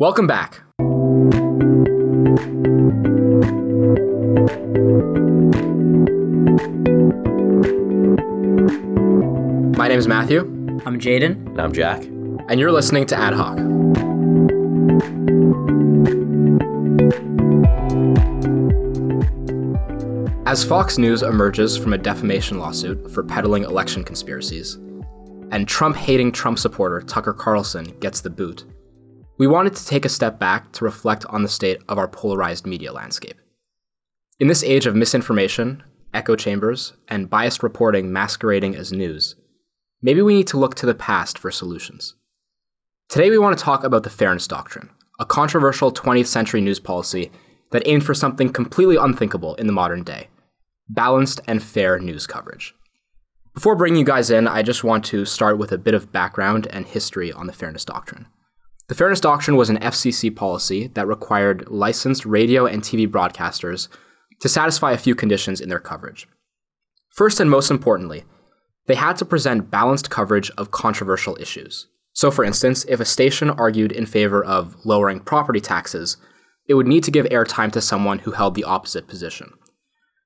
Welcome back. My name is Matthew, I'm Jaden. And I'm Jack. and you're listening to Ad Hoc. As Fox News emerges from a defamation lawsuit for peddling election conspiracies, and Trump hating Trump supporter Tucker Carlson gets the boot, we wanted to take a step back to reflect on the state of our polarized media landscape. In this age of misinformation, echo chambers, and biased reporting masquerading as news, maybe we need to look to the past for solutions. Today, we want to talk about the Fairness Doctrine, a controversial 20th century news policy that aimed for something completely unthinkable in the modern day balanced and fair news coverage. Before bringing you guys in, I just want to start with a bit of background and history on the Fairness Doctrine. The Fairness Doctrine was an FCC policy that required licensed radio and TV broadcasters to satisfy a few conditions in their coverage. First and most importantly, they had to present balanced coverage of controversial issues. So, for instance, if a station argued in favor of lowering property taxes, it would need to give airtime to someone who held the opposite position.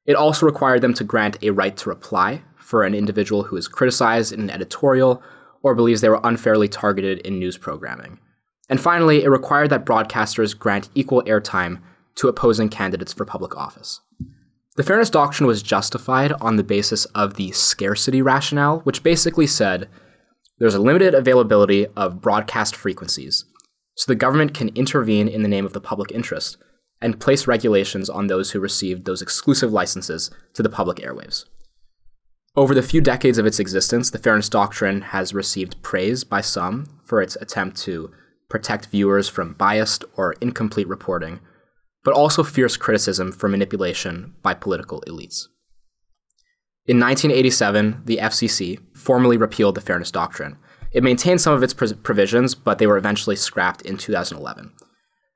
It also required them to grant a right to reply for an individual who is criticized in an editorial or believes they were unfairly targeted in news programming. And finally, it required that broadcasters grant equal airtime to opposing candidates for public office. The Fairness Doctrine was justified on the basis of the scarcity rationale, which basically said there's a limited availability of broadcast frequencies, so the government can intervene in the name of the public interest and place regulations on those who received those exclusive licenses to the public airwaves. Over the few decades of its existence, the Fairness Doctrine has received praise by some for its attempt to protect viewers from biased or incomplete reporting, but also fierce criticism for manipulation by political elites. In 1987, the FCC formally repealed the Fairness Doctrine. It maintained some of its pr- provisions, but they were eventually scrapped in 2011.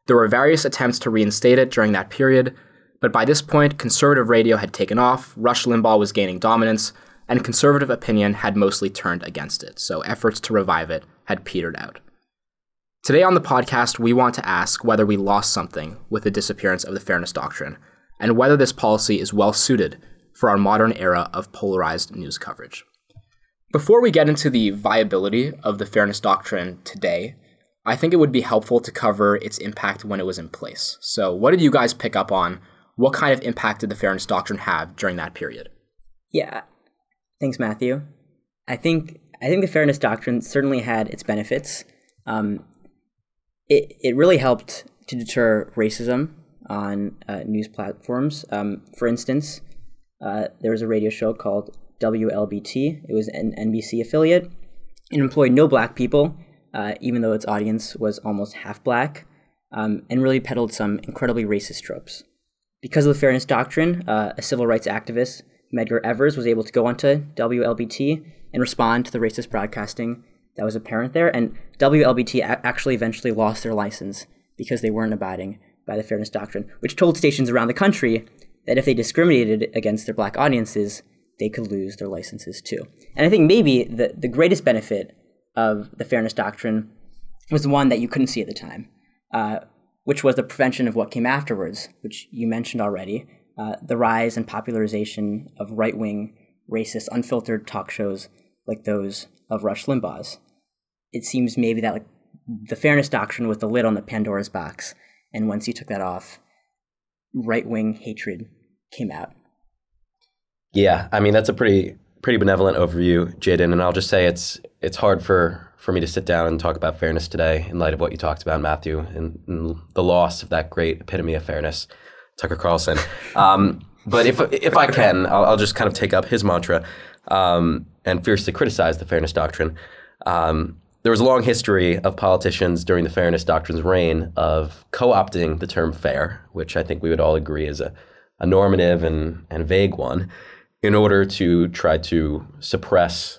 There were various attempts to reinstate it during that period, but by this point, conservative radio had taken off, Rush Limbaugh was gaining dominance, and conservative opinion had mostly turned against it, so efforts to revive it had petered out. Today on the podcast, we want to ask whether we lost something with the disappearance of the Fairness Doctrine, and whether this policy is well suited for our modern era of polarized news coverage. Before we get into the viability of the Fairness Doctrine today, I think it would be helpful to cover its impact when it was in place. So, what did you guys pick up on? What kind of impact did the Fairness Doctrine have during that period? Yeah. Thanks, Matthew. I think I think the fairness doctrine certainly had its benefits. Um, it it really helped to deter racism on uh, news platforms. Um, for instance, uh, there was a radio show called WLBT. It was an NBC affiliate. It employed no black people, uh, even though its audience was almost half black, um, and really peddled some incredibly racist tropes. Because of the fairness doctrine, uh, a civil rights activist, Medgar Evers, was able to go onto WLBT and respond to the racist broadcasting that was apparent there. And WLBT actually eventually lost their license because they weren't abiding by the fairness doctrine, which told stations around the country that if they discriminated against their black audiences, they could lose their licenses too. And I think maybe the, the greatest benefit of the fairness doctrine was one that you couldn't see at the time, uh, which was the prevention of what came afterwards, which you mentioned already uh, the rise and popularization of right wing, racist, unfiltered talk shows like those of Rush Limbaugh's. It seems maybe that like the fairness doctrine was the lid on the Pandora's box, and once you took that off, right wing hatred came out. Yeah, I mean that's a pretty pretty benevolent overview, Jaden, and I'll just say it's it's hard for for me to sit down and talk about fairness today in light of what you talked about, Matthew, and, and the loss of that great epitome of fairness, Tucker Carlson. Um, but if if I can, I'll, I'll, just kind of take up his mantra um, and fiercely criticize the fairness doctrine. Um, there was a long history of politicians during the fairness doctrine's reign of co-opting the term fair, which I think we would all agree is a, a normative and, and vague one, in order to try to suppress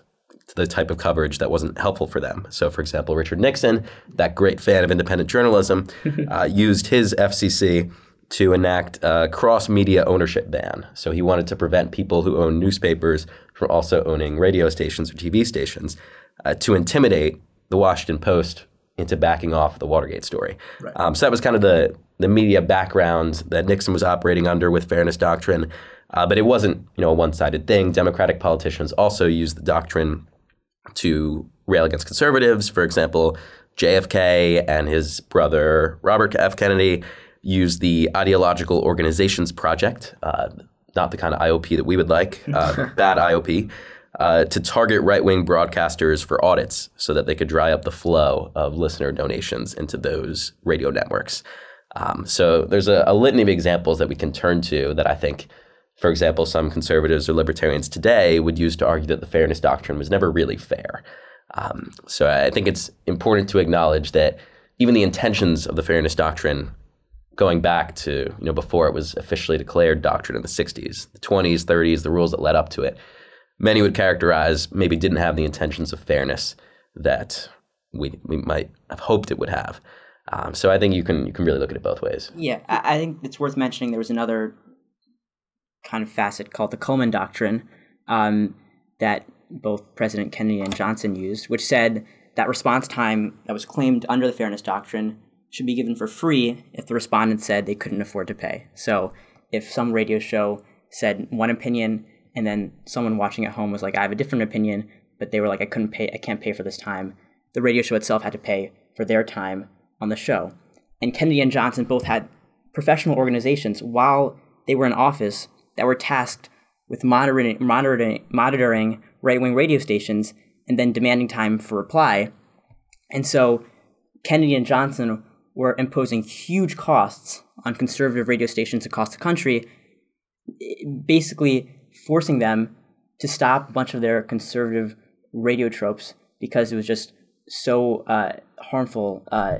the type of coverage that wasn't helpful for them. So, for example, Richard Nixon, that great fan of independent journalism, uh, used his FCC to enact a cross media ownership ban. So, he wanted to prevent people who own newspapers from also owning radio stations or TV stations uh, to intimidate the Washington Post into backing off the Watergate story. Right. Um, so that was kind of the the media background that Nixon was operating under with fairness doctrine. Uh, but it wasn't, you know, a one-sided thing. Democratic politicians also used the doctrine to rail against conservatives. For example, JFK and his brother Robert F. Kennedy used the Ideological Organizations Project, uh, not the kind of IOP that we would like, uh, bad IOP, uh, to target right wing broadcasters for audits so that they could dry up the flow of listener donations into those radio networks. Um, so there's a, a, litany of examples that we can turn to that I think, for example, some conservatives or libertarians today would use to argue that the fairness doctrine was never really fair. Um, so I think it's important to acknowledge that even the intentions of the fairness doctrine going back to you know before it was officially declared doctrine in the 60s the 20s 30s the rules that led up to it many would characterize maybe didn't have the intentions of fairness that we, we might have hoped it would have. Um, so I think you can you can really look at it both ways. Yeah, I, I think it's worth mentioning there was another kind of facet called the Cullman Doctrine um, that both President Kennedy and Johnson used, which said that response time that was claimed under the Fairness Doctrine should be given for free if the respondent said they couldn't afford to pay. So if some radio show said one opinion and then someone watching at home was like, I have a different opinion, but they were like, I couldn't pay, I can't pay for this time. The radio show itself had to pay for their time on the show. And Kennedy and Johnson both had professional organizations while they were in office that were tasked with monitoring, monitoring, monitoring right wing radio stations and then demanding time for reply. And so Kennedy and Johnson were imposing huge costs on conservative radio stations across the country, basically forcing them to stop a bunch of their conservative radio tropes because it was just so uh, harmful uh,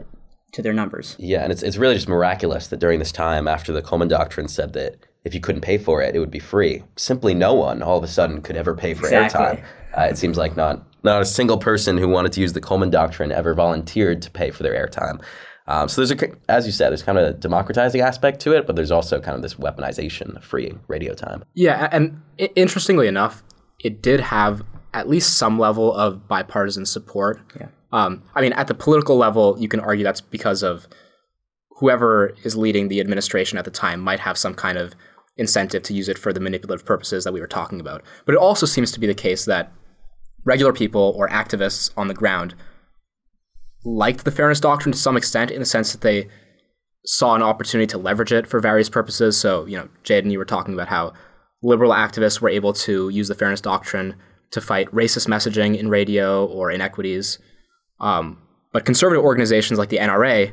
to their numbers. Yeah, and it's it's really just miraculous that during this time, after the Cullman Doctrine said that if you couldn't pay for it, it would be free. Simply, no one all of a sudden could ever pay for exactly. airtime. Uh, it seems like not not a single person who wanted to use the Cullman Doctrine ever volunteered to pay for their airtime. Um, so there's a, as you said, there's kind of a democratizing aspect to it, but there's also kind of this weaponization of free radio time. Yeah, and interestingly enough, it did have at least some level of bipartisan support. Yeah. Um, I mean, at the political level, you can argue that's because of whoever is leading the administration at the time might have some kind of incentive to use it for the manipulative purposes that we were talking about. But it also seems to be the case that regular people or activists on the ground liked the fairness doctrine to some extent in the sense that they saw an opportunity to leverage it for various purposes. So, you know, Jaden, you were talking about how liberal activists were able to use the fairness doctrine to fight racist messaging in radio or inequities. Um, but conservative organizations like the NRA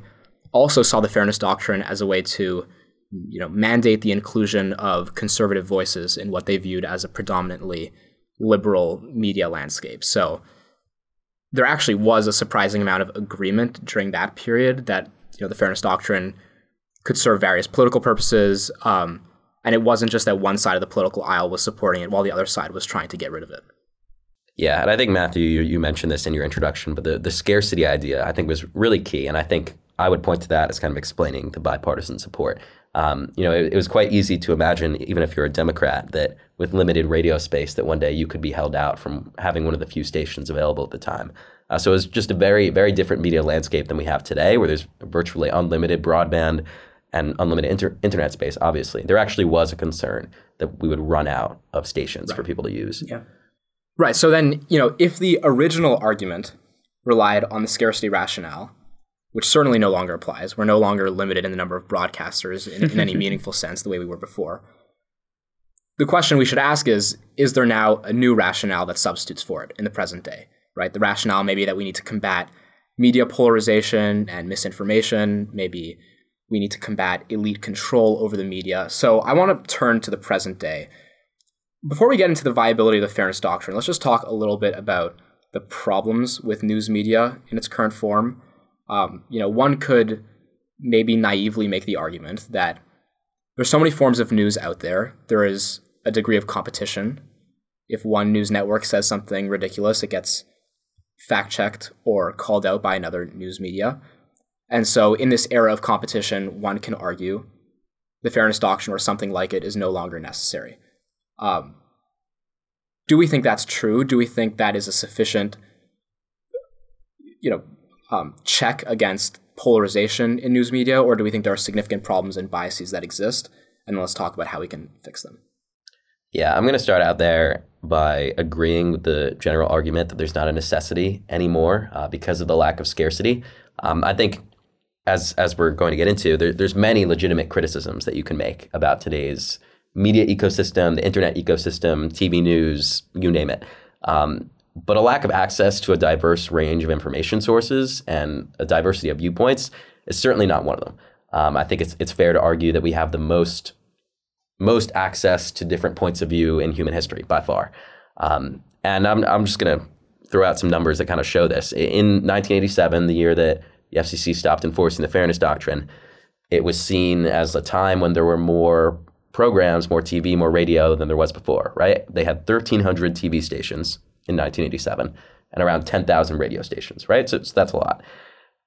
also saw the fairness doctrine as a way to, you know, mandate the inclusion of conservative voices in what they viewed as a predominantly liberal media landscape. So there actually was a surprising amount of agreement during that period that you know the fairness doctrine could serve various political purposes, um, and it wasn't just that one side of the political aisle was supporting it while the other side was trying to get rid of it. Yeah, and I think Matthew, you, you mentioned this in your introduction, but the the scarcity idea I think was really key, and I think I would point to that as kind of explaining the bipartisan support. Um, you know, it, it, was quite easy to imagine, even if you're a Democrat, that with limited radio space, that one day you could be held out from having one of the few stations available at the time. Uh, so it was just a very, very different media landscape than we have today, where there's virtually unlimited broadband and unlimited inter- internet space. Obviously, there actually was a concern that we would run out of stations right. for people to use. Yeah. Right. So then, you know, if the original argument relied on the scarcity rationale, which certainly no longer applies. We're no longer limited in the number of broadcasters in, in any meaningful sense the way we were before. The question we should ask is Is there now a new rationale that substitutes for it in the present day? Right? The rationale maybe that we need to combat media polarization and misinformation, maybe we need to combat elite control over the media. So I want to turn to the present day. Before we get into the viability of the fairness doctrine, let's just talk a little bit about the problems with news media in its current form. Um, you know, one could maybe naively make the argument that there's so many forms of news out there. There is a degree of competition. If one news network says something ridiculous, it gets fact checked or called out by another news media. And so, in this era of competition, one can argue the fairness doctrine or something like it is no longer necessary. Um, do we think that's true? Do we think that is a sufficient, you know, um, check against polarization in news media, or do we think there are significant problems and biases that exist? And let's talk about how we can fix them. Yeah, I'm going to start out there by agreeing with the general argument that there's not a necessity anymore uh, because of the lack of scarcity. Um, I think, as as we're going to get into, there, there's many legitimate criticisms that you can make about today's media ecosystem, the internet ecosystem, TV news, you name it. Um, but a lack of access to a diverse range of information sources and a diversity of viewpoints is certainly not one of them. Um, I think it's it's fair to argue that we have the most most access to different points of view in human history by far. Um, and I'm I'm just gonna throw out some numbers that kind of show this. In 1987, the year that the FCC stopped enforcing the Fairness Doctrine, it was seen as a time when there were more programs, more TV, more radio than there was before. Right? They had 1,300 TV stations in 1987 and around 10,000 radio stations, right? So, so, that's a lot.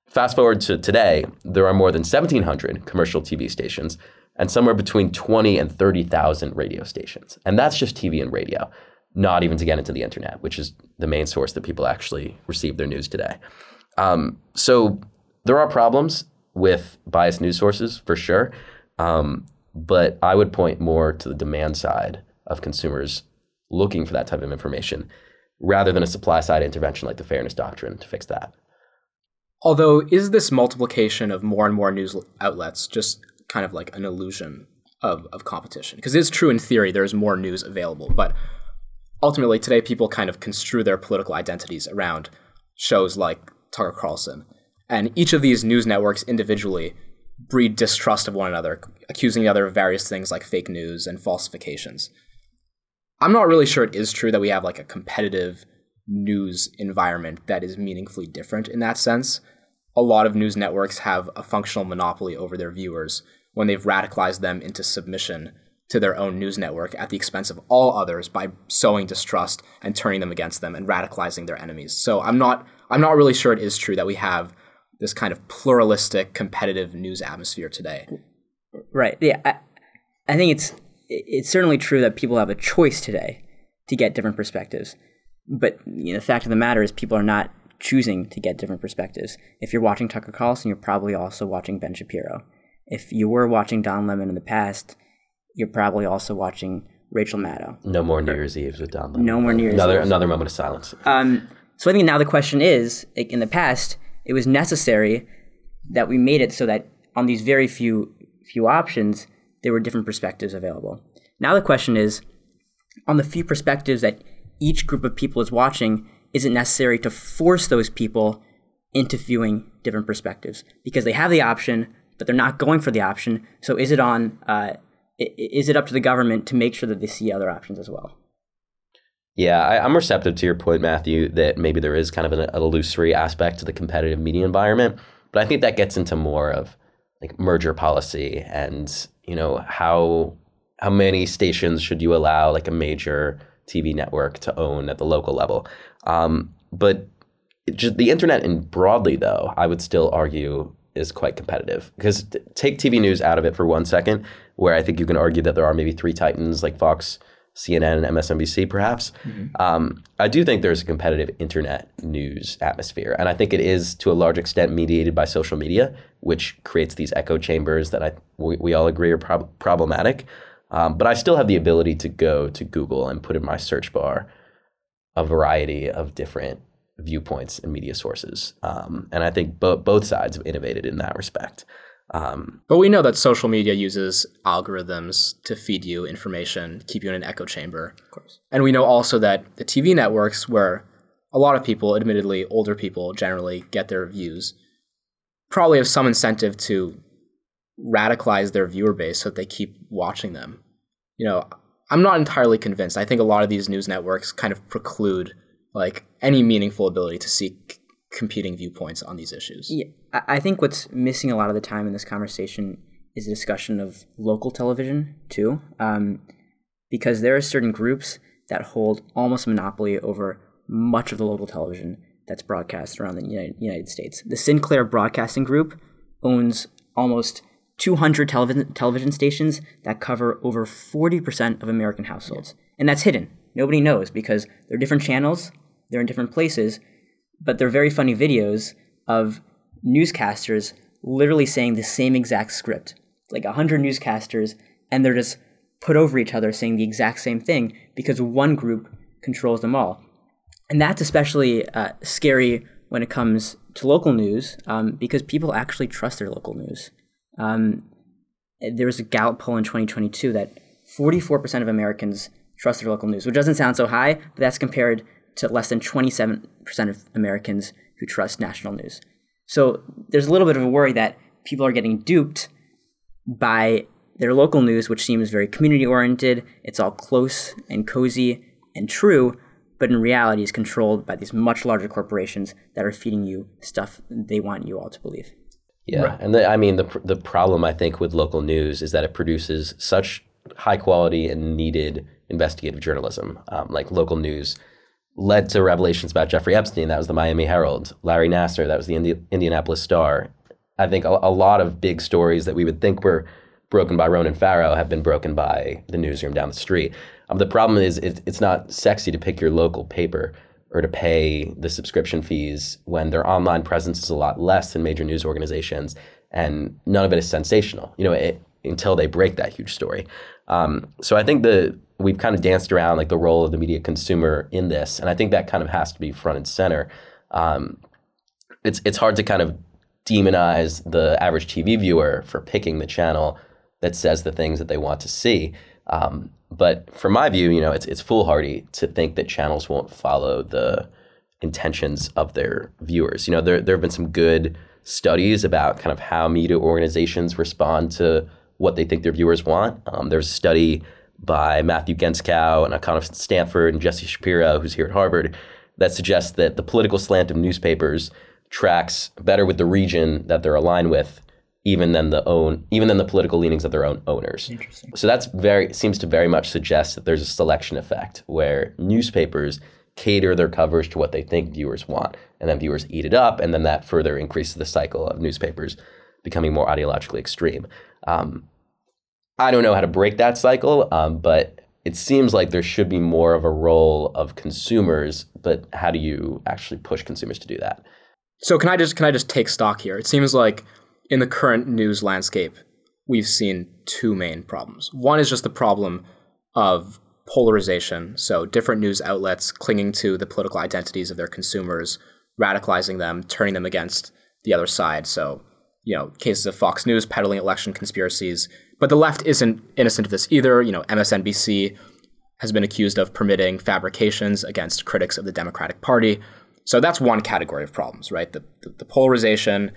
Fast forward to today, there are more than 1,700 commercial TV stations and somewhere between 20 and 30,000 radio stations. And that's just TV and radio, not even to get into the internet, which is the main source that people actually receive their news today. Um, so there are problems with biased news sources for sure. Um, but I would point more to the demand side of consumers looking for that type of information rather than a supply side intervention like the fairness doctrine to fix that. Although, is this multiplication of more and more news outlets just kind of like an illusion of, of competition? Because it's true in theory, there's more news available, but ultimately today people kind of construe their political identities around shows like Tucker Carlson. And each of these news networks individually breed distrust of one another, accusing the other of various things like fake news and falsifications. I'm not really sure it is true that we have like a competitive news environment that is meaningfully different in that sense. A lot of news networks have a functional monopoly over their viewers when they've radicalized them into submission to their own news network at the expense of all others by sowing distrust and turning them against them and radicalizing their enemies. So I'm not I'm not really sure it is true that we have this kind of pluralistic competitive news atmosphere today. Right. Yeah. I, I think it's it's certainly true that people have a choice today to get different perspectives. But you know, the fact of the matter is, people are not choosing to get different perspectives. If you're watching Tucker Carlson, you're probably also watching Ben Shapiro. If you were watching Don Lemon in the past, you're probably also watching Rachel Maddow. No more New Year's Eve with Don Lemon. No more New Year's another, Eve. Another moment of silence. Um, so I think now the question is, in the past, it was necessary that we made it so that on these very few few options, there were different perspectives available. Now the question is, on the few perspectives that each group of people is watching, is it necessary to force those people into viewing different perspectives because they have the option, but they're not going for the option? So is it on? Uh, is it up to the government to make sure that they see other options as well? Yeah, I, am receptive to your point, Matthew, that maybe there is kind of an, an illusory aspect to the competitive media environment, but I think that gets into more of like merger policy and you know how how many stations should you allow like a major TV network to own at the local level. Um, but just the internet and broadly though, I would still argue is quite competitive because t- take TV news out of it for one second, where I think you can argue that there are maybe three titans like Fox, CNN, and MSNBC, perhaps. Mm-hmm. Um, I do think there's a competitive internet news atmosphere, and I think it is to a large extent mediated by social media, which creates these echo chambers that I we, we all agree are prob- problematic. Um, but I still have the ability to go to Google and put in my search bar a variety of different viewpoints and media sources. Um, and I think bo- both sides have innovated in that respect. Um, but we know that social media uses algorithms to feed you information, keep you in an echo chamber. Of course. And we know also that the TV networks, where a lot of people, admittedly older people, generally get their views, probably have some incentive to radicalize their viewer base so that they keep watching them. You know, I'm not entirely convinced. I think a lot of these news networks kind of preclude like any meaningful ability to seek competing viewpoints on these issues. Yeah, I think what's missing a lot of the time in this conversation is a discussion of local television too, um, because there are certain groups that hold almost a monopoly over much of the local television that's broadcast around the United, States. The Sinclair Broadcasting Group owns almost 200 television television stations that cover over 40% of American households. And that's hidden. Nobody knows because they're different channels, they're in different places, but they're very funny videos of newscasters literally saying the same exact script, like a hundred newscasters, and they're just put over each other saying the exact same thing because one group controls them all. And that's especially uh, scary when it comes to local news um, because people actually trust their local news. Um, there was a Gallup poll in 2022 that 44% of Americans trust their local news, which doesn't sound so high, but that's compared to less than 27% of Americans who trust national news. So there's a little bit of a worry that people are getting duped by their local news, which seems very community oriented. It's all close and cozy and true, but in reality is controlled by these much larger corporations that are feeding you stuff they want you all to believe. Yeah, right. and the, I mean the the problem I think with local news is that it produces such high quality and needed investigative journalism, um, like local news led to revelations about Jeffrey Epstein. That was the Miami Herald. Larry Nassar. That was the Indi- Indianapolis Star. I think a, a, lot of big stories that we would think were broken by Ronan Farrow have been broken by the newsroom down the street. Um, the problem is it, it's not sexy to pick your local paper or to pay the subscription fees when their online presence is a lot less than major news organizations, and none of it is sensational. You know, it, until they break that huge story. Um, so I think the we've kind of danced around like the role of the media consumer in this, and I think that kind of has to be front and center. Um, it's it's hard to kind of demonize the average TV viewer for picking the channel that says the things that they want to see. Um, but from my view, you know, it's it's foolhardy to think that channels won't follow the intentions of their viewers. You know, there there have been some good studies about kind of how media organizations respond to what they think their viewers want. Um, there's a study by Matthew Gentzkow and Akana Stanford and Jesse Shapiro, who's here at Harvard, that suggests that the political slant of newspapers tracks better with the region that they're aligned with even than the own even than the political leanings of their own owners. Interesting. So that's very seems to very much suggest that there's a selection effect where newspapers cater their coverage to what they think viewers want, and then viewers eat it up, and then that further increases the cycle of newspapers becoming more ideologically extreme. Um, I don't know how to break that cycle, um, but it seems like there should be more of a role of consumers. But how do you actually push consumers to do that? So can I just can I just take stock here? It seems like in the current news landscape, we've seen two main problems. One is just the problem of polarization. So, different news outlets clinging to the political identities of their consumers, radicalizing them, turning them against the other side. So, you know, cases of Fox News peddling election conspiracies. But the left isn't innocent of this either. You know, MSNBC has been accused of permitting fabrications against critics of the Democratic Party. So that's one category of problems, right? The, the, the polarization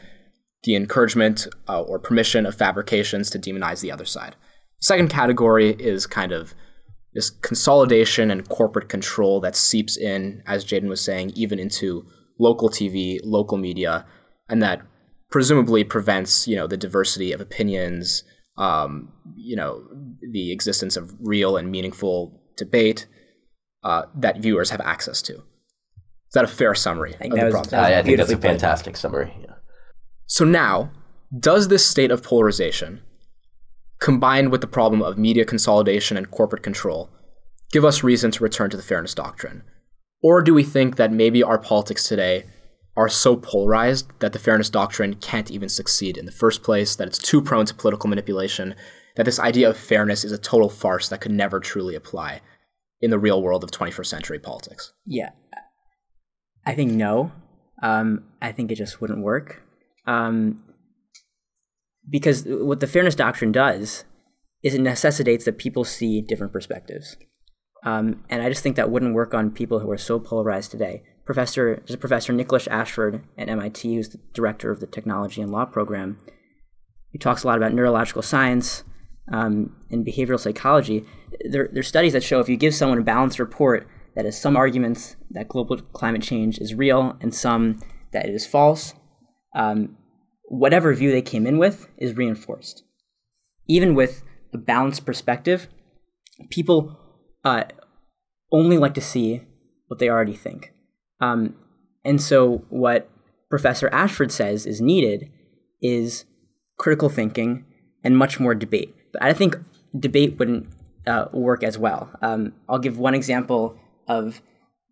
the encouragement uh, or permission of fabrications to demonize the other side. Second category is kind of this consolidation and corporate control that seeps in, as Jaden was saying, even into local TV, local media, and that presumably prevents you know the diversity of opinions, um, you know the existence of real and meaningful debate uh, that viewers have access to. Is that a fair summary? I think, that was, that was I think that's a fantastic summary. Yeah. So now, does this state of polarization, combined with the problem of media consolidation and corporate control, give us reason to return to the fairness doctrine? Or do we think that maybe our politics today are so polarized that the fairness doctrine can't even succeed in the first place, that it's too prone to political manipulation, that this idea of fairness is a total farce that could never truly apply in the real world of 21st century politics? Yeah. I think no. Um, I think it just wouldn't work. Um, because what the fairness doctrine does is it necessitates that people see different perspectives. Um, and I just think that wouldn't work on people who are so polarized today. Professor, there's a professor, Nicholas Ashford at MIT, who's the director of the technology and law program. He talks a lot about neurological science um, and behavioral psychology. There, there's studies that show if you give someone a balanced report that has some arguments that global climate change is real and some that it is false, um, whatever view they came in with is reinforced. Even with a balanced perspective, people uh, only like to see what they already think. Um, and so, what Professor Ashford says is needed is critical thinking and much more debate. But I think debate wouldn't uh, work as well. Um, I'll give one example of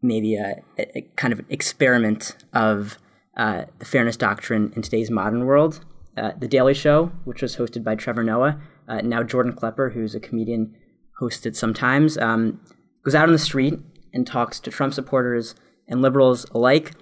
maybe a, a kind of experiment of uh, the fairness doctrine in today's modern world. Uh, the Daily Show, which was hosted by Trevor Noah, uh, now Jordan Klepper, who's a comedian, hosted sometimes, um, goes out on the street and talks to Trump supporters and liberals alike.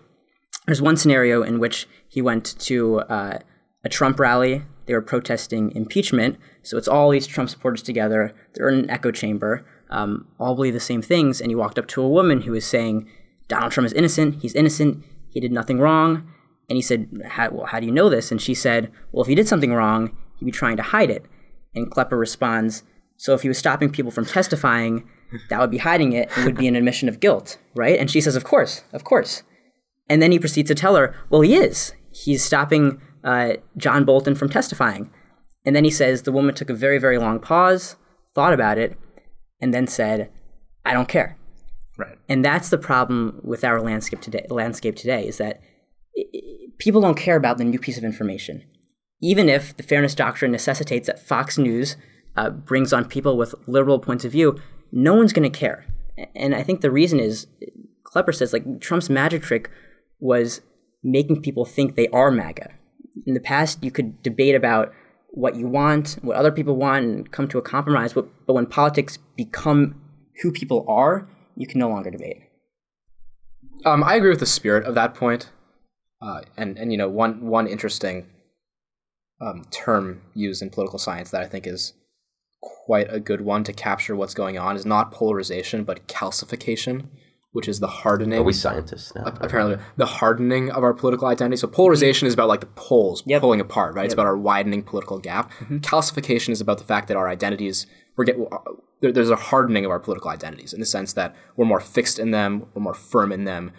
There's one scenario in which he went to uh, a Trump rally. They were protesting impeachment. So it's all these Trump supporters together. They're in an echo chamber, um, all believe the same things. And he walked up to a woman who was saying, Donald Trump is innocent. He's innocent. He did nothing wrong. And he said, how, well, how do you know this? And she said, well, if he did something wrong, he'd be trying to hide it. And Klepper responds, so if he was stopping people from testifying, that would be hiding it and would be an admission of guilt, right? And she says, of course, of course. And then he proceeds to tell her, well, he is. He's stopping uh, John Bolton from testifying. And then he says the woman took a very, very long pause, thought about it, and then said, I don't care. Right. And that's the problem with our landscape today. Landscape today is that people don't care about the new piece of information, even if the fairness doctrine necessitates that Fox News uh, brings on people with liberal points of view. No one's going to care, and I think the reason is Klepper says like Trump's magic trick was making people think they are MAGA. In the past, you could debate about what you want, what other people want, and come to a compromise. But, but when politics become who people are, you can no longer debate. Um, I agree with the spirit of that point. Uh, and and you know one one interesting um, term used in political science that I think is quite a good one to capture what's going on is not polarization but calcification which is the hardening. Are we scientists now? Apparently, the hardening of our political identity. So polarization is about like the poles Yep. pulling apart, right? It's about our widening political gap. Calcification is about the fact that our identities we're get there, there's a hardening of our political identities in the sense that we're more fixed in them, we're more firm in them,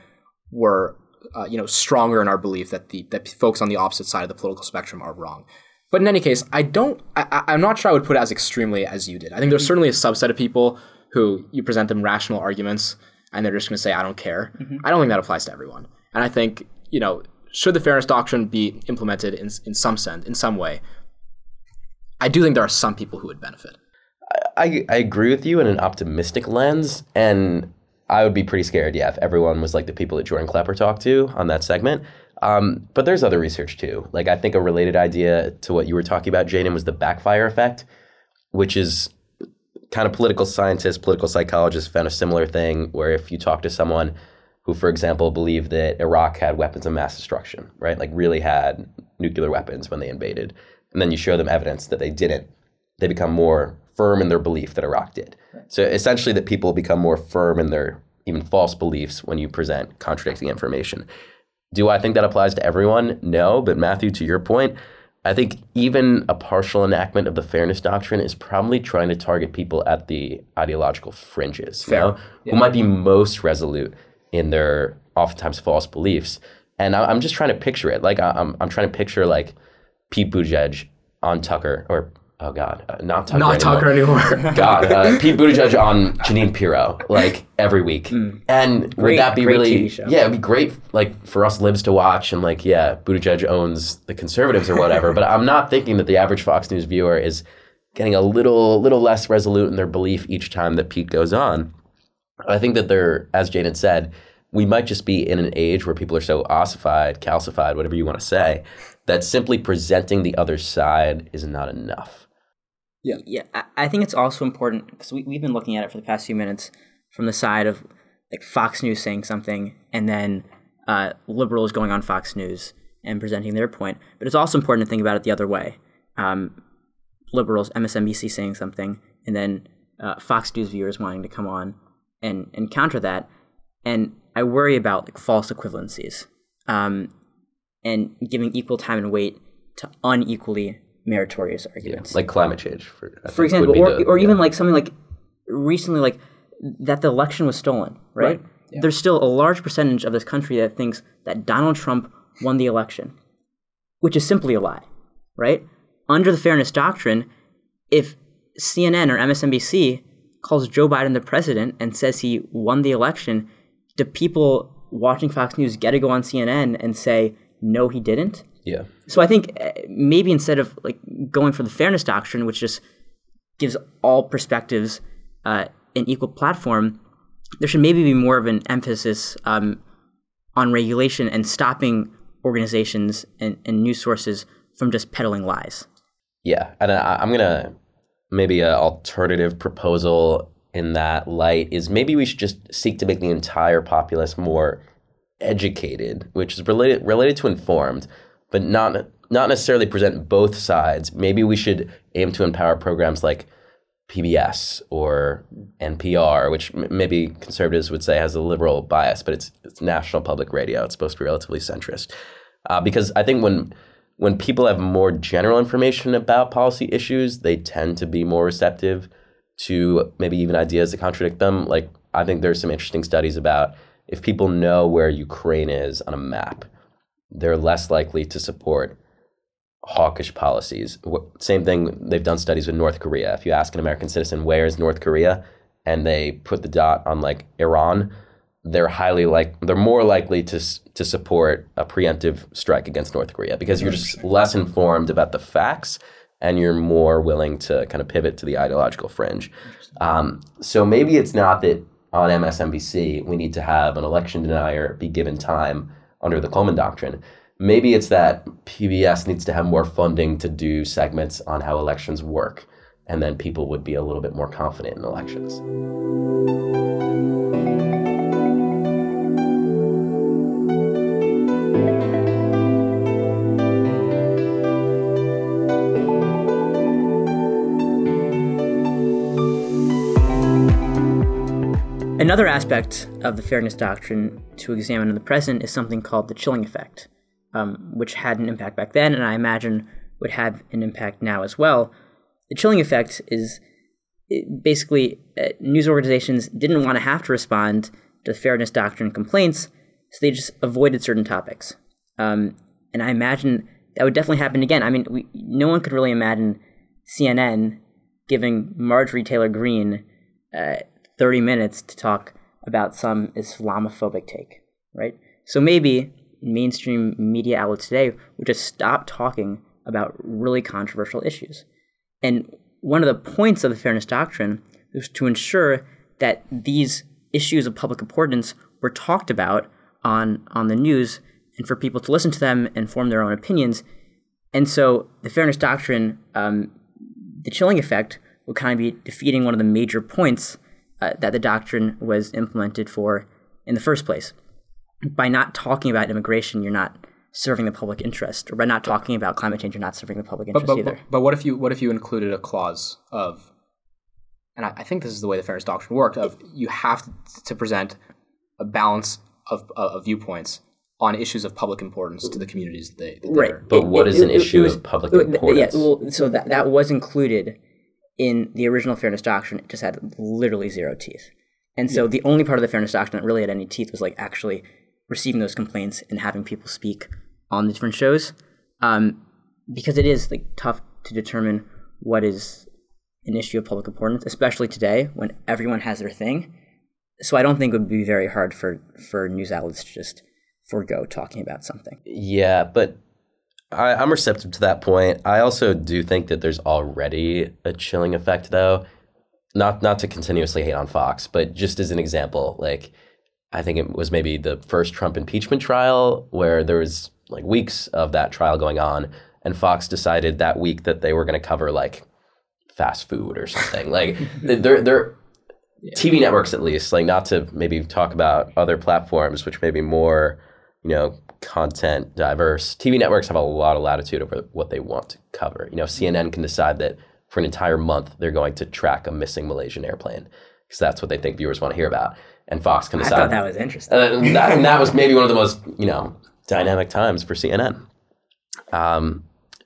we're uh, you know stronger in our belief that the that folks on the opposite side of the political spectrum are wrong. But in any case, I don't. I, I- I'm not sure I would put it as extremely as you did. I think there's mm-hmm. certainly a subset of people who you present them rational arguments and they're just going to say, "I don't care." Mm-hmm. I don't think that applies to everyone. And I think you know, should the fairness doctrine be implemented in in some sense, in some way, I do think there are some people who would benefit. I, I agree with you in an optimistic lens, and I would be pretty scared, yeah, if everyone was like the people that Jordan Klepper talked to on that segment. Um, but there's other research too. Like I think a related idea to what you were talking about, Jaden, was the backfire effect, which is kind of political scientists, political psychologists found a similar thing where if you talk to someone who, for example, believed that Iraq had weapons of mass destruction, right, like really had nuclear weapons when they invaded, and then you show them evidence that they didn't, they become more firm in their belief that Iraq did. So essentially, that people become more firm in their even false beliefs when you present contradicting information. Do I think that applies to everyone? No, but Matthew, to your point, I think even a partial enactment of the fairness doctrine is probably trying to target people at the ideological fringes, you know, who might be most resolute in their oftentimes false beliefs. And I, I'm just trying to picture it. Like I, I'm, I'm trying to picture like Pete Buttigieg on Tucker, or oh god, uh, not Tucker. Not anymore. Tucker anymore. God, uh, Pete Buttigieg on Jeanine Pirro, like every week, and would that be great really? TV show. Yeah, it'd be great, like for us libs to watch, and like, yeah, Buttigieg owns the conservatives or whatever. but I'm not thinking that the average Fox News viewer is getting a little, little less resolute in their belief each time that Pete goes on. I think that they're, as Jaden said, we might just be in an age where people are so ossified, calcified, whatever you want to say, that simply presenting the other side is not enough. Yeah, I, I think it's also important because we, we've been looking at it for the past few minutes from the side of like Fox News saying something and then uh, liberals going on Fox News and presenting their point. But it's also important to think about it the other way. Um, liberals, MSNBC saying something, and then uh, Fox News viewers wanting to come on and, and counter that. And I worry about like false equivalencies um, and giving equal time and weight to unequally meritorious arguments Like climate change, for, for example, or, the- or yeah. even like something like recently, like that the election was stolen, right? Right, yeah. There's still a large percentage of this country that thinks that Donald Trump won the election, which is simply a lie, right? Under the fairness doctrine, if CNN or MSNBC calls Joe Biden the president and says he won the election, do people watching Fox News get to go on CNN and say, no, he didn't? Yeah. So I think uh, maybe instead of like going for the fairness doctrine, which just gives all perspectives uh, an equal platform, there should maybe be more of an emphasis um, on regulation and stopping organizations and, and news sources from just peddling lies. Yeah, and I, I'm gonna maybe an alternative proposal in that light is maybe we should just seek to make the entire populace more educated, which is related related to informed, but not not necessarily present both sides. Maybe we should aim to empower programs like PBS or NPR, which m- maybe conservatives would say has a liberal bias, but it's it's national public radio. It's supposed to be relatively centrist, uh, because I think when when people have more general information about policy issues, they tend to be more receptive to maybe even ideas that contradict them. Like I think there's some interesting studies about if people know where Ukraine is on a map, they're less likely to support hawkish policies. Same thing, they've done studies with North Korea. If you ask an American citizen, where is North Korea? And they put the dot on like Iran, they're highly like, they're more likely to, to support a preemptive strike against North Korea because you're just less informed about the facts and you're more willing to kind of pivot to the ideological fringe. Um, so maybe it's not that on MSNBC we need to have an election denier be given time under the Cullman Doctrine maybe it's that PBS needs to have more funding to do segments on how elections work, and then people would be a little bit more confident in elections. Another aspect of the fairness doctrine to examine in the present is something called the chilling effect um, which had an impact back then, and I imagine would have an impact now as well. The chilling effect is basically uh, news organizations didn't want to have to respond to fairness doctrine complaints, so they just avoided certain topics. Um, and I imagine that would definitely happen again. I mean, we, no one could really imagine CNN giving Marjorie Taylor Greene uh, 30 minutes to talk about some Islamophobic take, right? So maybe mainstream media outlets today would just stop talking about really controversial issues. And one of the points of the fairness doctrine was to ensure that these issues of public importance were talked about on on the news and for people to listen to them and form their own opinions. And so the fairness doctrine, um, the chilling effect, would kind of be defeating one of the major points uh, that the doctrine was implemented for in the first place by not talking about immigration, you're not serving the public interest, or by not talking about climate change, you're not serving the public interest but, but, either. But, but what if you what if you included a clause of, and I, I think this is the way the fairness doctrine worked, of you have to, to present a balance of, of viewpoints on issues of public importance to the communities that they. That right. But it, what it, is it, an issue was, of public importance? Yeah, well, so that that was included in the original fairness doctrine. It just had literally zero teeth. And so yeah. the only part of the fairness doctrine that really had any teeth was like actually receiving those complaints and having people speak on the different shows um, because it is like tough to determine what is an issue of public importance, especially today when everyone has their thing. So I don't think it would be very hard for for news outlets to just forego talking about something. Yeah, but I, I'm receptive to that point. I also do think that there's already a chilling effect, though. Not not to continuously hate on Fox, but just as an example, like I think it was maybe the first Trump impeachment trial where there was like weeks of that trial going on, and Fox decided that week that they were going to cover like fast food or something. like they're they're yeah. TV networks at least, like not to maybe talk about other platforms which may be more, you know, content diverse. TV networks have a lot of latitude over what they want to cover. You know, CNN can decide that for an entire month they're going to track a missing Malaysian airplane because that's what they think viewers want to hear about and Fox can decide. I thought that was interesting. And, that, and that was maybe one of the most you know dynamic times for CNN. Um,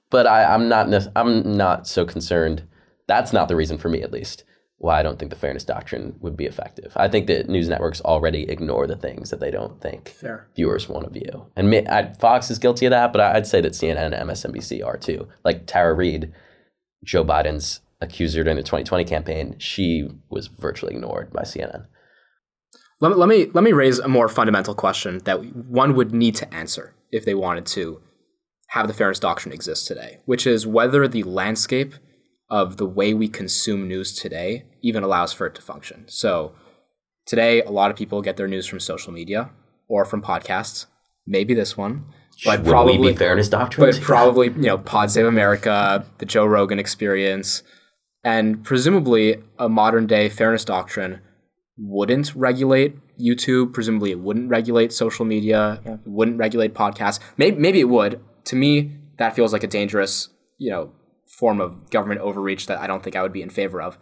but I, am not I'm not so concerned. That's not the reason for me, at least, why I don't think the fairness doctrine would be effective. I think that news networks already ignore the things that they don't think Fair. viewers want to view, and I, Fox is guilty of that. But I'd say that CNN and MSNBC are too. Like Tara Reade, Joe Biden's accuser during the 2020 campaign, she was virtually ignored by CNN. Let, let me let me raise a more fundamental question that one would need to answer if they wanted to have the fairness doctrine exist today, which is whether the landscape of the way we consume news today even allows for it to function. So today, a lot of people get their news from social media or from podcasts, maybe this one. but Would probably we be fairness doctrine. but probably you know Pod Save America, the Joe Rogan Experience, and presumably a modern day fairness doctrine wouldn't regulate YouTube. Presumably, it wouldn't regulate social media. It wouldn't regulate podcasts. Maybe maybe it would. To me, that feels like a dangerous you know form of government overreach that I don't think I would be in favor of.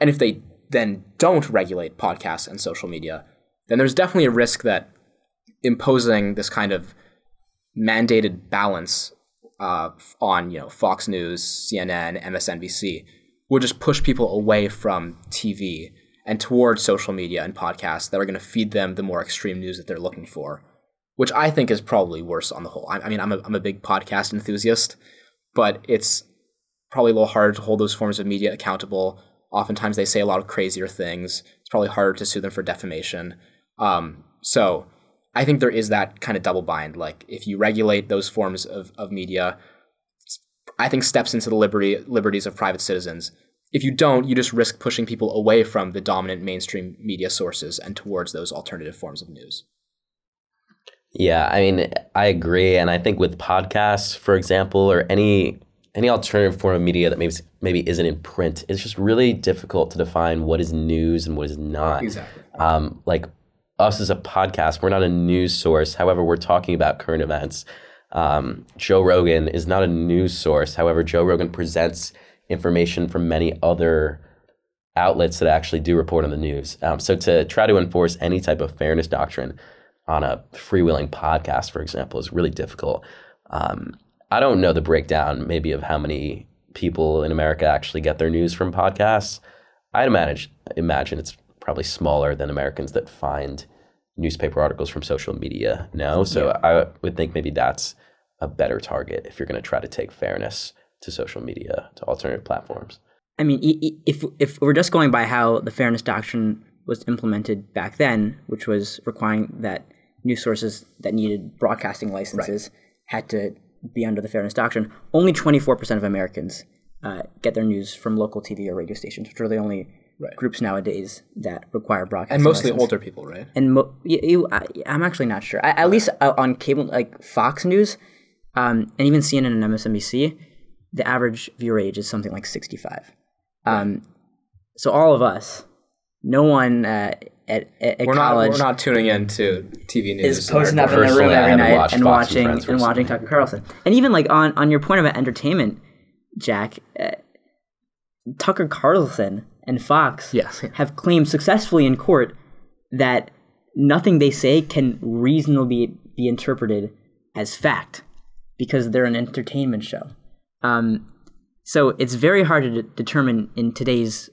And if they then don't regulate podcasts and social media, then there's definitely a risk that imposing this kind of mandated balance uh, on you know Fox News, CNN, MSNBC will just push people away from TV and towards social media and podcasts that are going to feed them the more extreme news that they're looking for, which I think is probably worse on the whole. I, I mean, I'm a, I'm a big podcast enthusiast, but it's probably a little harder to hold those forms of media accountable. Oftentimes, they say a lot of crazier things. It's probably harder to sue them for defamation. Um, so, I think there is that kind of double bind. Like, if you regulate those forms of, of media, I think steps into the liberty liberties of private citizens. If you don't, you just risk pushing people away from the dominant mainstream media sources and towards those alternative forms of news. Yeah, I mean, I agree, and I think with podcasts, for example, or any any alternative form of media that maybe maybe isn't in print, it's just really difficult to define what is news and what is not. Exactly. Um, like us as a podcast, we're not a news source. However, we're talking about current events. Um, Joe Rogan is not a news source. However, Joe Rogan presents information from many other outlets that actually do report on the news. Um, so to try to enforce any type of fairness doctrine on a freewheeling podcast, for example, is really difficult. Um, I don't know the breakdown, maybe of how many people in America actually get their news from podcasts. I'd imagine imagine it's probably smaller than Americans that find newspaper articles from social media now. So I would think maybe that's a better target if you're going to try to take fairness to social media to alternative platforms. I mean, if if we're just going by how the fairness doctrine was implemented back then, which was requiring that news sources that needed broadcasting licenses had to be under the fairness doctrine, only 24% of Americans uh, get their news from local TV or radio stations, which are the only Right. groups nowadays that require broadcast. And mostly license. older people, right? And mo- you, you, I, I'm actually not sure. I, at least uh, on cable, like Fox News, um, and even CNN and MSNBC, the average viewer age is something like 65. Um, so all of us, no one uh, at, at, We're not, we're not tuning in to TV news. is posting up in their room every night and Fox and watching Friends and watching. Tucker Carlson. And even like on on your point about entertainment, Jack, uh, Tucker Carlson and Fox Yes. have claimed successfully in court that nothing they say can reasonably be interpreted as fact because they're an entertainment show. Um, so it's very hard to de- determine in today's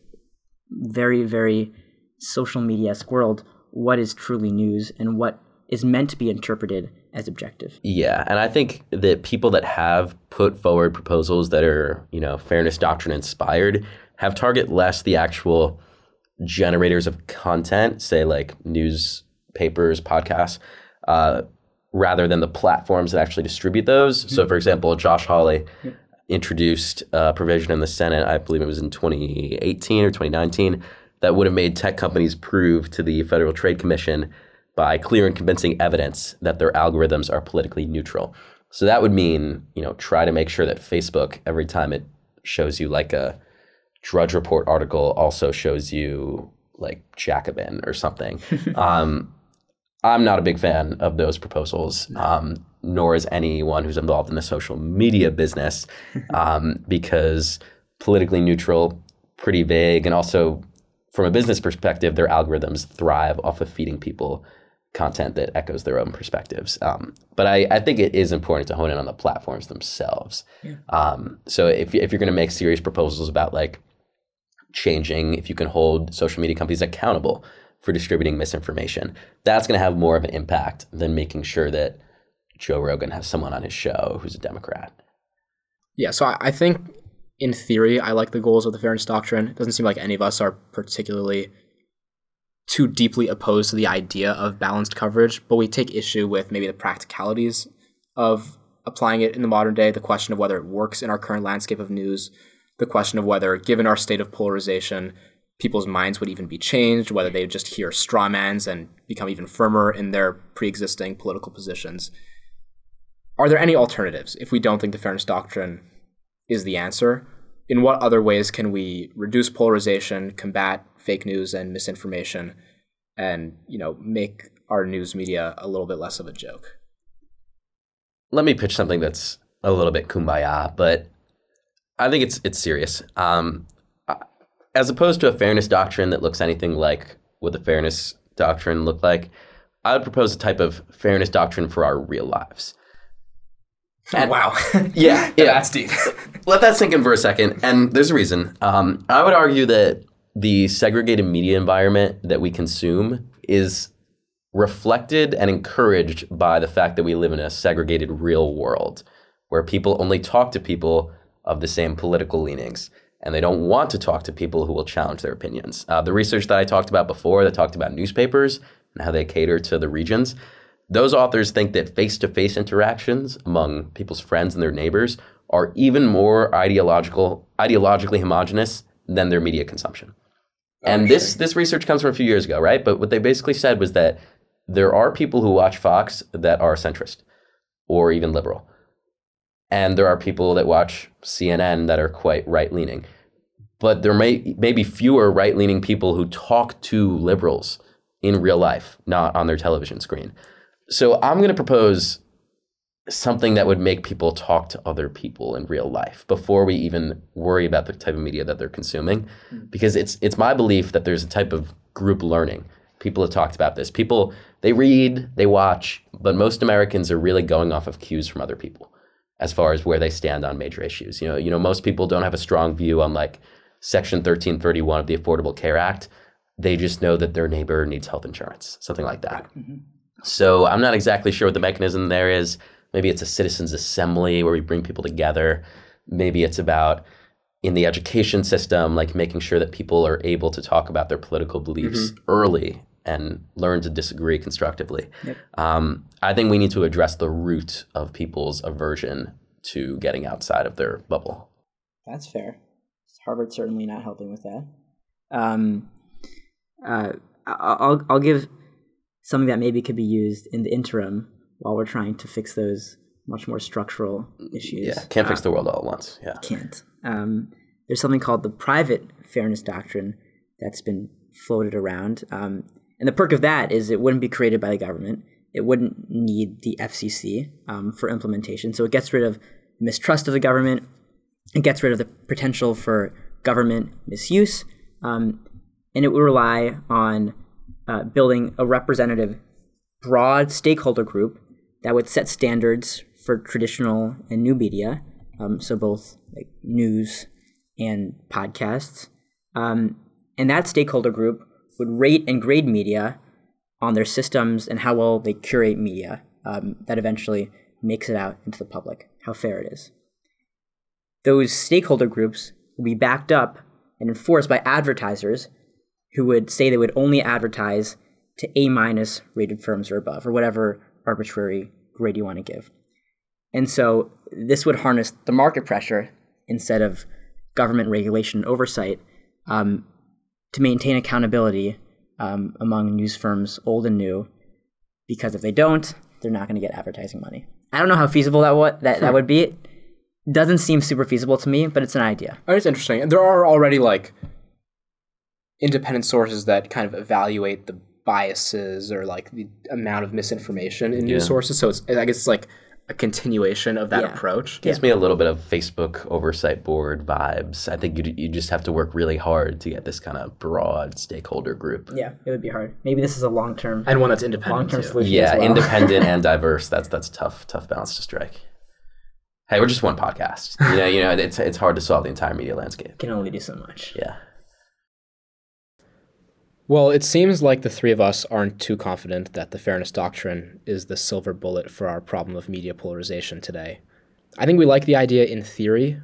very, very social media world what is truly news and what is meant to be interpreted as objective. Yeah, and I think that people that have put forward proposals that are, you know, fairness doctrine inspired have target less the actual generators of content, say like newspapers, podcasts, uh, rather than the platforms that actually distribute those. So, for example, Josh Hawley introduced a provision in the Senate, I believe it was in 2018 or 2019, that would have made tech companies prove to the Federal Trade Commission by clear and convincing evidence that their algorithms are politically neutral. So that would mean, you know, try to make sure that Facebook, every time it shows you like a Drudge Report article, also shows you like Jacobin or something. um, I'm not a big fan of those proposals, um, nor is anyone who's involved in the social media business, um, because politically neutral, pretty vague, and also from a business perspective, their algorithms thrive off of feeding people content that echoes their own perspectives. Um, but I, I think it is important to hone in on the platforms themselves. Um, so if, if you're going to make serious proposals about like changing, if you can hold social media companies accountable for distributing misinformation, that's going to have more of an impact than making sure that Joe Rogan has someone on his show who's a Democrat. Yeah, so I, I think in theory, I like the goals of the fairness doctrine. It doesn't seem like any of us are particularly too deeply opposed to the idea of balanced coverage, but we take issue with maybe the practicalities of applying it in the modern day, the question of whether it works in our current landscape of news, the question of whether, given our state of polarization, people's minds would even be changed, whether they would just hear strawmans and become even firmer in their pre existing political positions. are there any alternatives if we don't think the fairness doctrine is the answer? In what other ways can we reduce polarization, combat fake news and misinformation, and you know make our news media a little bit less of a joke? Let me pitch something that's a little bit kumbaya, but I think it's it's serious. Um, as opposed to a fairness doctrine that looks anything like what the fairness doctrine looked like, I would propose a type of fairness doctrine for our real lives. And, wow. yeah, yeah. That's deep. Let that sink in for a second. And there's a reason. Um, I would argue that the segregated media environment that we consume is reflected and encouraged by the fact that we live in a segregated real world where people only talk to people of the same political leanings and they don't want to talk to people who will challenge their opinions. Uh, the research that I talked about before that talked about newspapers and how they cater to the regions, those authors think that face to face interactions among people's friends and their neighbors are even more ideological, ideologically homogenous than their media consumption. Oh, and okay. this, this research comes from a few years ago, right? But what they basically said was that there are people who watch Fox that are centrist or even liberal. And there are people that watch CNN that are quite right leaning. But there may, may be fewer right leaning people who talk to liberals in real life, not on their television screen. So I'm going to propose something that would make people talk to other people in real life before we even worry about the type of media that they're consuming hmm. because it's it's my belief that there's a type of group learning people have talked about this people they read they watch but most americans are really going off of cues from other people as far as where they stand on major issues you know you know most people don't have a strong view on like section 1331 of the affordable care act they just know that their neighbor needs health insurance something like that mm-hmm. So I'm not exactly sure what the mechanism there is. Maybe it's a citizens' assembly where we bring people together. Maybe it's about in the education system, like making sure that people are able to talk about their political beliefs mm-hmm. early and learn to disagree constructively. Yep. Um, I think we need to address the root of people's aversion to getting outside of their bubble. That's fair. Harvard's certainly not helping with that. Um, uh, I'll I'll give something that maybe could be used in the interim while we're trying to fix those much more structural issues. Yeah, can't fix the world all at once. Yeah, can't. Um, there's something called the private fairness doctrine that's been floated around, um, and the perk of that is it wouldn't be created by the government. It wouldn't need the FCC um, for implementation, so it gets rid of mistrust of the government. It gets rid of the potential for government misuse, um, and it would rely on uh, building a representative, broad stakeholder group that would set standards for traditional and new media, um, so both like news and podcasts. Um, and that stakeholder group would rate and grade media on their systems and how well they curate media um, that eventually makes it out into the public, how fair it is. Those stakeholder groups would be backed up and enforced by advertisers who would say they would only advertise to A minus rated firms or above, or whatever arbitrary grade you want to give. And so this would harness the market pressure instead of government regulation and oversight um, to maintain accountability um, among news firms, old and new, because if they don't, they're not going to get advertising money. I don't know how feasible that what that, that would be. It doesn't seem super feasible to me, but it's an idea. Oh, it's interesting. And there are already like independent sources that kind of evaluate the biases or like the amount of misinformation in yeah. news sources. So it's I guess it's like a continuation of that yeah. approach. Gives yeah. me a little bit of Facebook oversight board vibes. I think you you just have to work really hard to get this kind of broad stakeholder group. Yeah, it would be hard. Maybe this is a long term and one that's independent. Long term solution. Yeah, well. independent and diverse. That's that's tough tough balance to strike. Hey, we're just one podcast. You know, you know, it's it's hard to solve the entire media landscape. Can only do so much. Yeah. Well, it seems like the three of us aren't too confident that the fairness doctrine is the silver bullet for our problem of media polarization today. I think we like the idea in theory,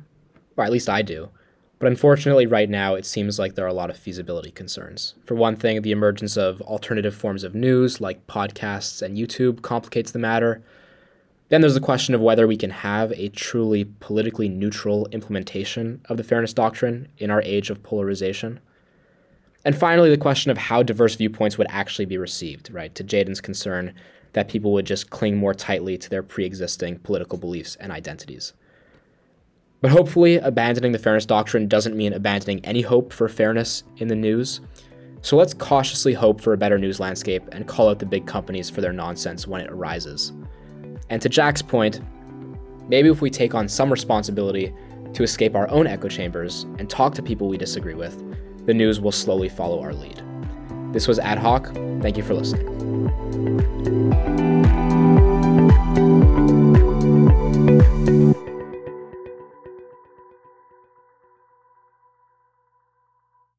or at least I do, but unfortunately, right now, it seems like there are a lot of feasibility concerns. For one thing, the emergence of alternative forms of news like podcasts and YouTube complicates the matter. Then there's the question of whether we can have a truly politically neutral implementation of the fairness doctrine in our age of polarization. And finally, the question of how diverse viewpoints would actually be received, right? To Jaden's concern, that people would just cling more tightly to their pre existing political beliefs and identities. But hopefully, abandoning the fairness doctrine doesn't mean abandoning any hope for fairness in the news. So let's cautiously hope for a better news landscape and call out the big companies for their nonsense when it arises. And to Jack's point, maybe if we take on some responsibility to escape our own echo chambers and talk to people we disagree with, the news will slowly follow our lead. This was Ad Hoc. Thank you for listening.